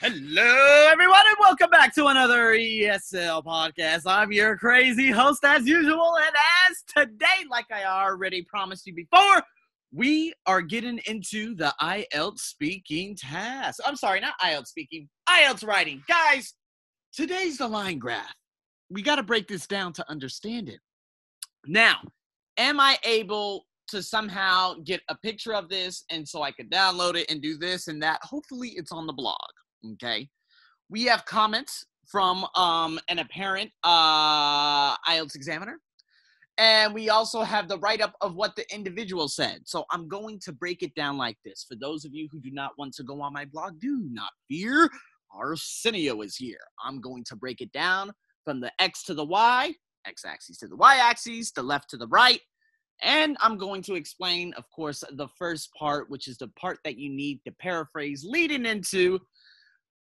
Hello, everyone, and welcome back to another ESL podcast. I'm your crazy host, as usual, and as today, like I already promised you before, we are getting into the IELTS speaking task. I'm sorry, not IELTS speaking, IELTS writing. Guys, today's the line graph. We got to break this down to understand it. Now, am I able to somehow get a picture of this and so I could download it and do this and that? Hopefully, it's on the blog. Okay. We have comments from um, an apparent uh, IELTS examiner. And we also have the write up of what the individual said. So I'm going to break it down like this. For those of you who do not want to go on my blog, do not fear. Arsenio is here. I'm going to break it down from the X to the Y, X axis to the Y axis, the left to the right. And I'm going to explain, of course, the first part, which is the part that you need to paraphrase leading into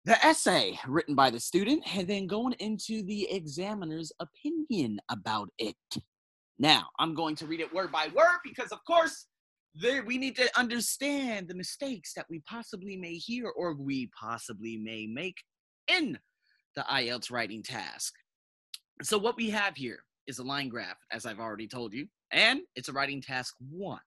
the essay written by the student and then going into the examiner's opinion about it. Now, I'm going to read it word by word because, of course, there, we need to understand the mistakes that we possibly may hear or we possibly may make in the IELTS writing task. So, what we have here is a line graph, as I've already told you, and it's a writing task one.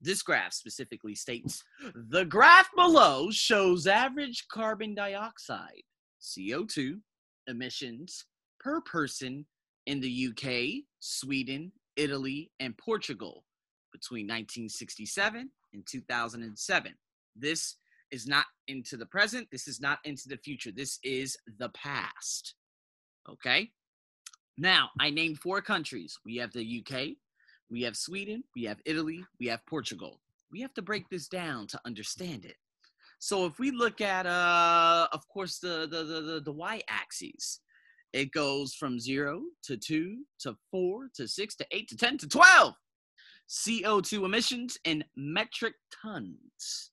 This graph specifically states the graph below shows average carbon dioxide, CO2, emissions per person in the UK, Sweden, Italy, and Portugal between 1967 and 2007. This is not into the present. This is not into the future. This is the past. Okay? Now, I named four countries. We have the UK, we have Sweden, we have Italy, we have Portugal. We have to break this down to understand it. So if we look at, uh, of course, the, the, the, the, the y-axis, it goes from zero to two to four to six to eight to 10 to 12. CO2 emissions in metric tons.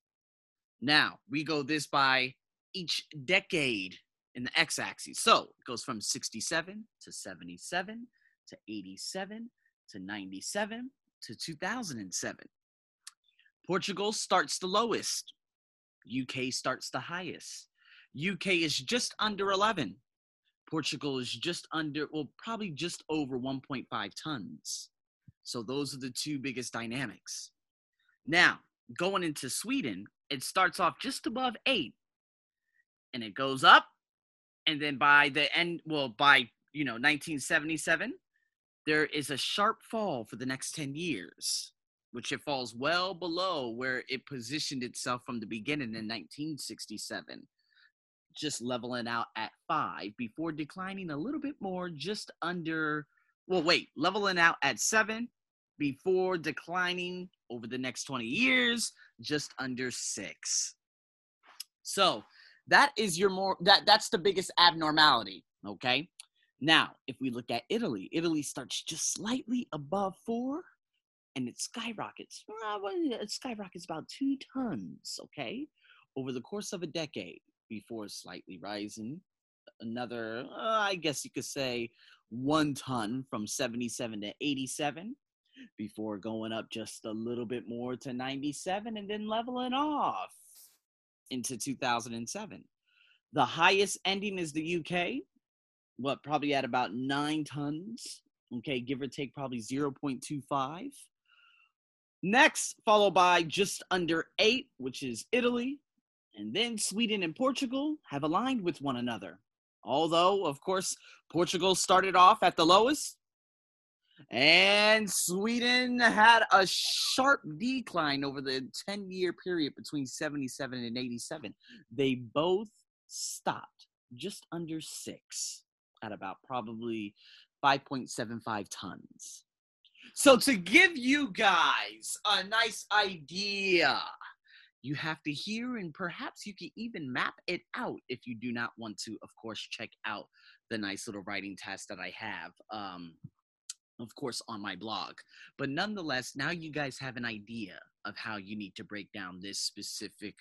Now we go this by each decade in the x axis. So it goes from 67 to 77 to 87 to 97 to 2007. Portugal starts the lowest. UK starts the highest. UK is just under 11. Portugal is just under, well, probably just over 1.5 tons. So those are the two biggest dynamics. Now, going into Sweden, it starts off just above eight and it goes up. And then by the end, well, by, you know, 1977, there is a sharp fall for the next 10 years, which it falls well below where it positioned itself from the beginning in 1967, just leveling out at five before declining a little bit more, just under, well, wait, leveling out at seven before declining over the next 20 years, just under six. So that is your more, that that's the biggest abnormality, okay? Now, if we look at Italy, Italy starts just slightly above four and it skyrockets. It skyrockets about two tons, okay, over the course of a decade before slightly rising another, uh, I guess you could say, one ton from 77 to 87 before going up just a little bit more to 97 and then leveling off into 2007. The highest ending is the UK what probably at about nine tons. Okay, give or take probably 0.25. Next, followed by just under eight, which is Italy. And then Sweden and Portugal have aligned with one another. Although, of course, Portugal started off at the lowest, and Sweden had a sharp decline over the 10 year period between 77 and 87. They both stopped just under six at about probably 5.75 tons. So, to give you guys a nice idea, you have to hear and perhaps you can even map it out if you do not want to, of course, check out the nice little writing test that I have. Um, of course, on my blog. But nonetheless, now you guys have an idea of how you need to break down this specific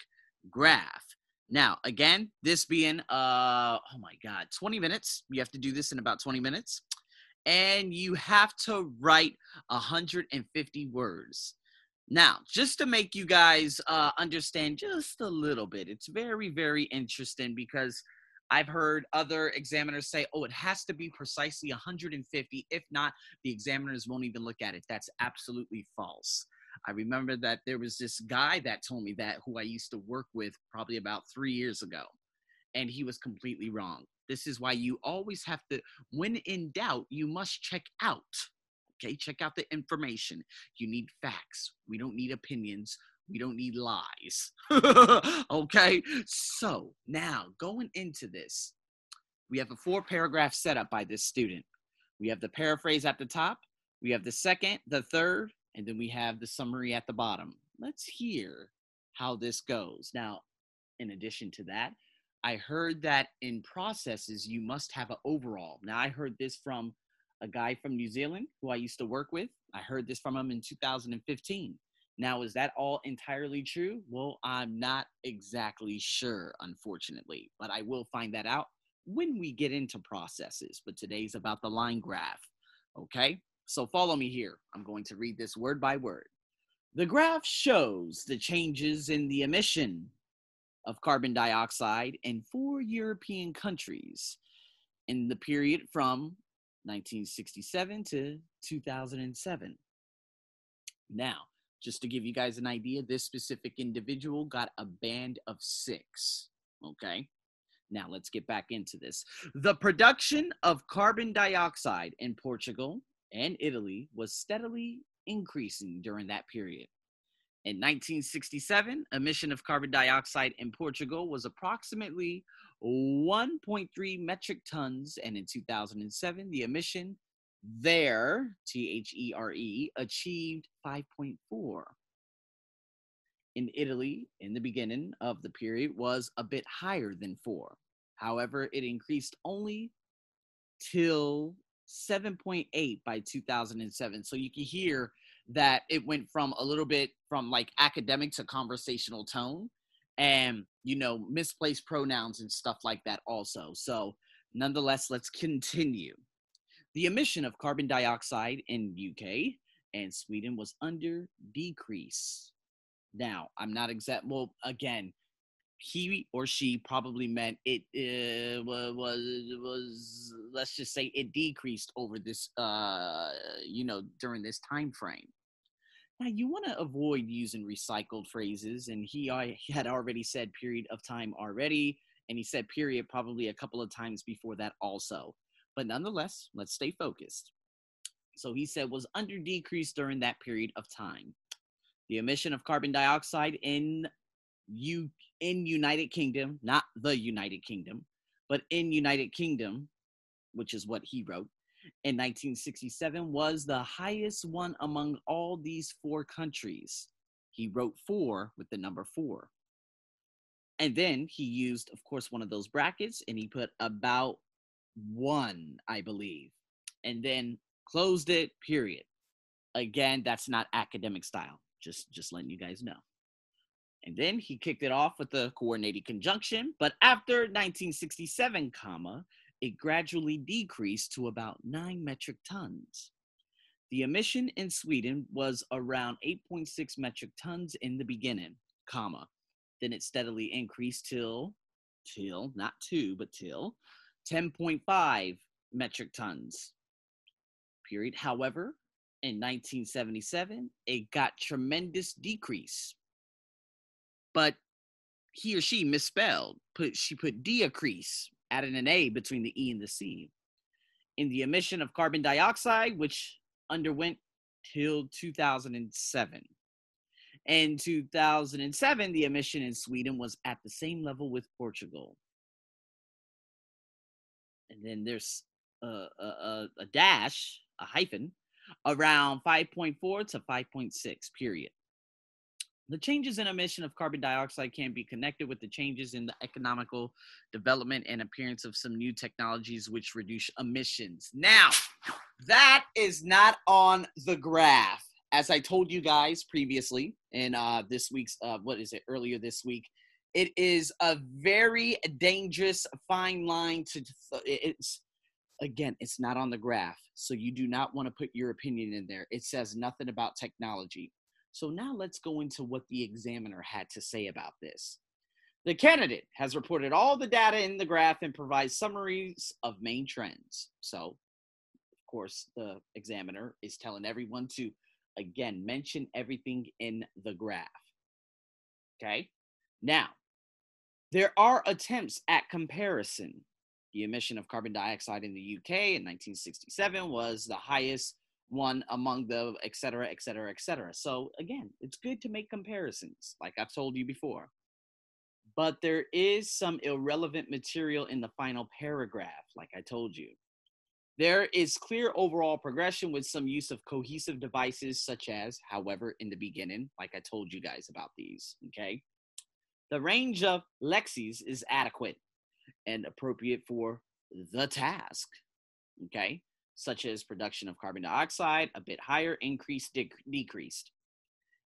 graph. Now, again, this being uh oh my god, 20 minutes. You have to do this in about 20 minutes. And you have to write 150 words. Now, just to make you guys uh, understand just a little bit, it's very, very interesting because I've heard other examiners say, oh, it has to be precisely 150. If not, the examiners won't even look at it. That's absolutely false. I remember that there was this guy that told me that who I used to work with probably about three years ago, and he was completely wrong. This is why you always have to, when in doubt, you must check out. Okay, check out the information. You need facts. We don't need opinions. We don't need lies. okay, so now going into this, we have a four paragraph setup by this student. We have the paraphrase at the top, we have the second, the third, and then we have the summary at the bottom. Let's hear how this goes. Now, in addition to that, I heard that in processes, you must have an overall. Now, I heard this from a guy from New Zealand who I used to work with. I heard this from him in 2015. Now, is that all entirely true? Well, I'm not exactly sure, unfortunately, but I will find that out when we get into processes. But today's about the line graph. Okay, so follow me here. I'm going to read this word by word. The graph shows the changes in the emission of carbon dioxide in four European countries in the period from 1967 to 2007. Now, just to give you guys an idea, this specific individual got a band of six. Okay. Now let's get back into this. The production of carbon dioxide in Portugal and Italy was steadily increasing during that period. In 1967, emission of carbon dioxide in Portugal was approximately 1.3 metric tons, and in 2007, the emission there, T H E R E, achieved 5.4. In Italy, in the beginning of the period, was a bit higher than 4. However, it increased only till 7.8 by 2007. So you can hear that it went from a little bit from like academic to conversational tone and you know misplaced pronouns and stuff like that also. So nonetheless let's continue. The emission of carbon dioxide in uk and sweden was under decrease. Now i'm not exact well again he or she probably meant it uh, was was let's just say it decreased over this uh you know during this time frame. Now you want to avoid using recycled phrases and he, he had already said period of time already and he said period probably a couple of times before that also. But nonetheless let's stay focused. So he said was under decrease during that period of time. The emission of carbon dioxide in you in United Kingdom, not the United Kingdom, but in United Kingdom, which is what he wrote in 1967 was the highest one among all these four countries. He wrote four with the number four. And then he used, of course, one of those brackets and he put about one, I believe, and then closed it, period. Again, that's not academic style. Just just letting you guys know. And then he kicked it off with the coordinated conjunction. But after 1967, comma, it gradually decreased to about 9 metric tons. The emission in Sweden was around 8.6 metric tons in the beginning, comma. Then it steadily increased till, till, not two, but till 10.5 metric tons. Period. However, in 1977, it got tremendous decrease but he or she misspelled. Put she put decrease, added an A between the E and the C. In the emission of carbon dioxide, which underwent till 2007. In 2007, the emission in Sweden was at the same level with Portugal. And then there's a, a, a dash, a hyphen, around 5.4 to 5.6, period. The changes in emission of carbon dioxide can be connected with the changes in the economical development and appearance of some new technologies which reduce emissions. Now, that is not on the graph. As I told you guys previously in uh, this week's, uh, what is it, earlier this week, it is a very dangerous fine line to, it's, again, it's not on the graph. So you do not want to put your opinion in there. It says nothing about technology. So now let's go into what the examiner had to say about this. The candidate has reported all the data in the graph and provides summaries of main trends. So, of course, the examiner is telling everyone to, again, mention everything in the graph. Okay? Now, there are attempts at comparison. The emission of carbon dioxide in the UK in 1967 was the highest one among the et cetera, et cetera, et cetera. So, again, it's good to make comparisons, like I've told you before but there is some irrelevant material in the final paragraph, like I told you. There is clear overall progression with some use of cohesive devices, such as, however, in the beginning, like I told you guys about these, okay? The range of lexis is adequate and appropriate for the task, okay? Such as production of carbon dioxide, a bit higher, increased, dec- decreased.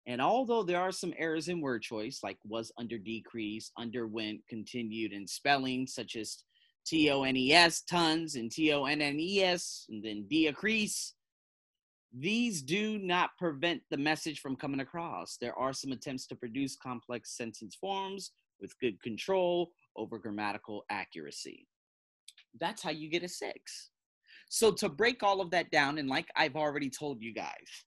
And although there are some errors in word choice, like was under decrease, underwent, continued, and spelling, such as T O N E S, tons, and T O N N E S, and then decrease, these do not prevent the message from coming across. There are some attempts to produce complex sentence forms with good control over grammatical accuracy. That's how you get a six. So, to break all of that down, and like I've already told you guys,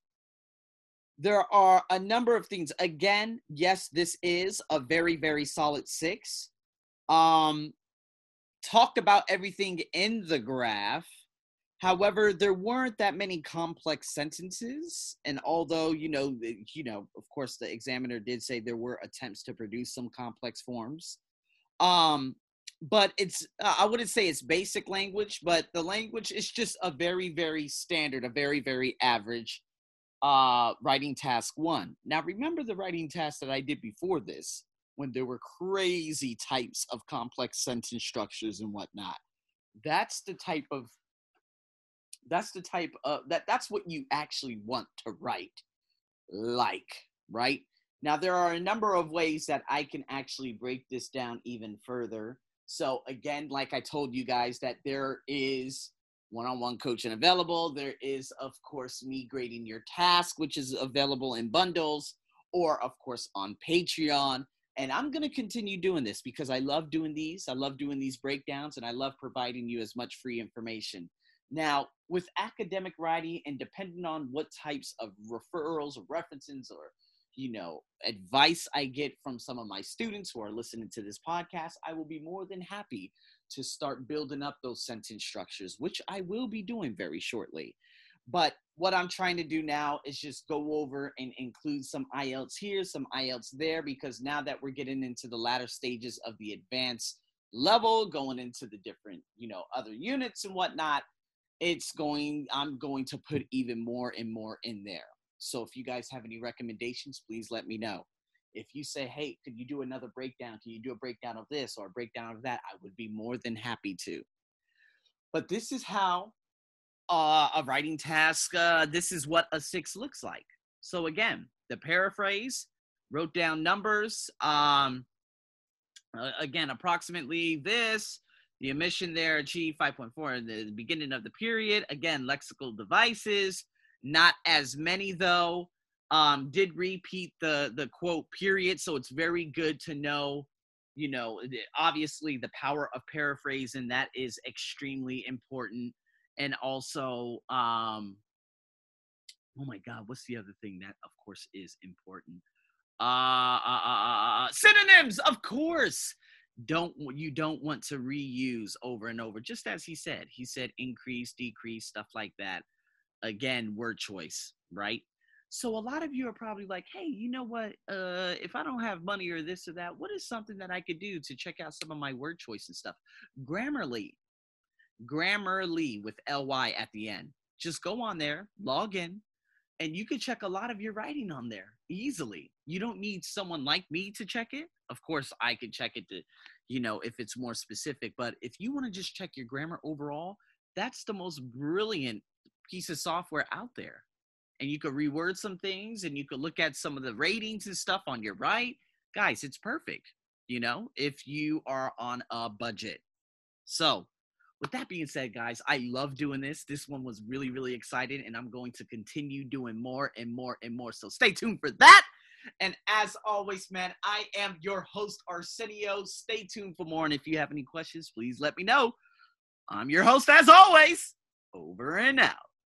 there are a number of things. Again, yes, this is a very, very solid six. Um, talked about everything in the graph. However, there weren't that many complex sentences, and although you know, you know, of course, the examiner did say there were attempts to produce some complex forms. Um, but it's I wouldn't say it's basic language, but the language is just a very, very standard, a very, very average uh, writing task one. Now, remember the writing task that I did before this when there were crazy types of complex sentence structures and whatnot. That's the type of that's the type of that that's what you actually want to write like right now there are a number of ways that i can actually break this down even further so again like i told you guys that there is one-on-one coaching available. There is, of course, me grading your task, which is available in bundles, or of course on Patreon. And I'm going to continue doing this because I love doing these. I love doing these breakdowns, and I love providing you as much free information. Now, with academic writing and depending on what types of referrals or references or you know advice I get from some of my students who are listening to this podcast, I will be more than happy to start building up those sentence structures, which I will be doing very shortly. But what I'm trying to do now is just go over and include some IELTS here, some IELTS there, because now that we're getting into the latter stages of the advanced level, going into the different, you know, other units and whatnot, it's going, I'm going to put even more and more in there. So if you guys have any recommendations, please let me know if you say, hey, could you do another breakdown? Can you do a breakdown of this or a breakdown of that? I would be more than happy to. But this is how uh, a writing task, uh, this is what a six looks like. So again, the paraphrase, wrote down numbers. Um, again, approximately this, the emission there achieved 5.4 in the beginning of the period. Again, lexical devices, not as many though um, did repeat the the quote period, so it's very good to know. You know, obviously the power of paraphrasing that is extremely important, and also, um, oh my God, what's the other thing that, of course, is important? Uh, uh, uh, uh, synonyms, of course. Don't you don't want to reuse over and over, just as he said. He said increase, decrease, stuff like that. Again, word choice, right? So a lot of you are probably like, hey, you know what? Uh, if I don't have money or this or that, what is something that I could do to check out some of my word choice and stuff? Grammarly, Grammarly with ly at the end. Just go on there, log in, and you can check a lot of your writing on there easily. You don't need someone like me to check it. Of course, I can check it to, you know, if it's more specific. But if you want to just check your grammar overall, that's the most brilliant piece of software out there and you could reword some things and you could look at some of the ratings and stuff on your right. Guys, it's perfect, you know, if you are on a budget. So, with that being said, guys, I love doing this. This one was really, really exciting, and I'm going to continue doing more and more and more. So stay tuned for that. And as always, man, I am your host, Arsenio. Stay tuned for more. And if you have any questions, please let me know. I'm your host, as always. Over and out.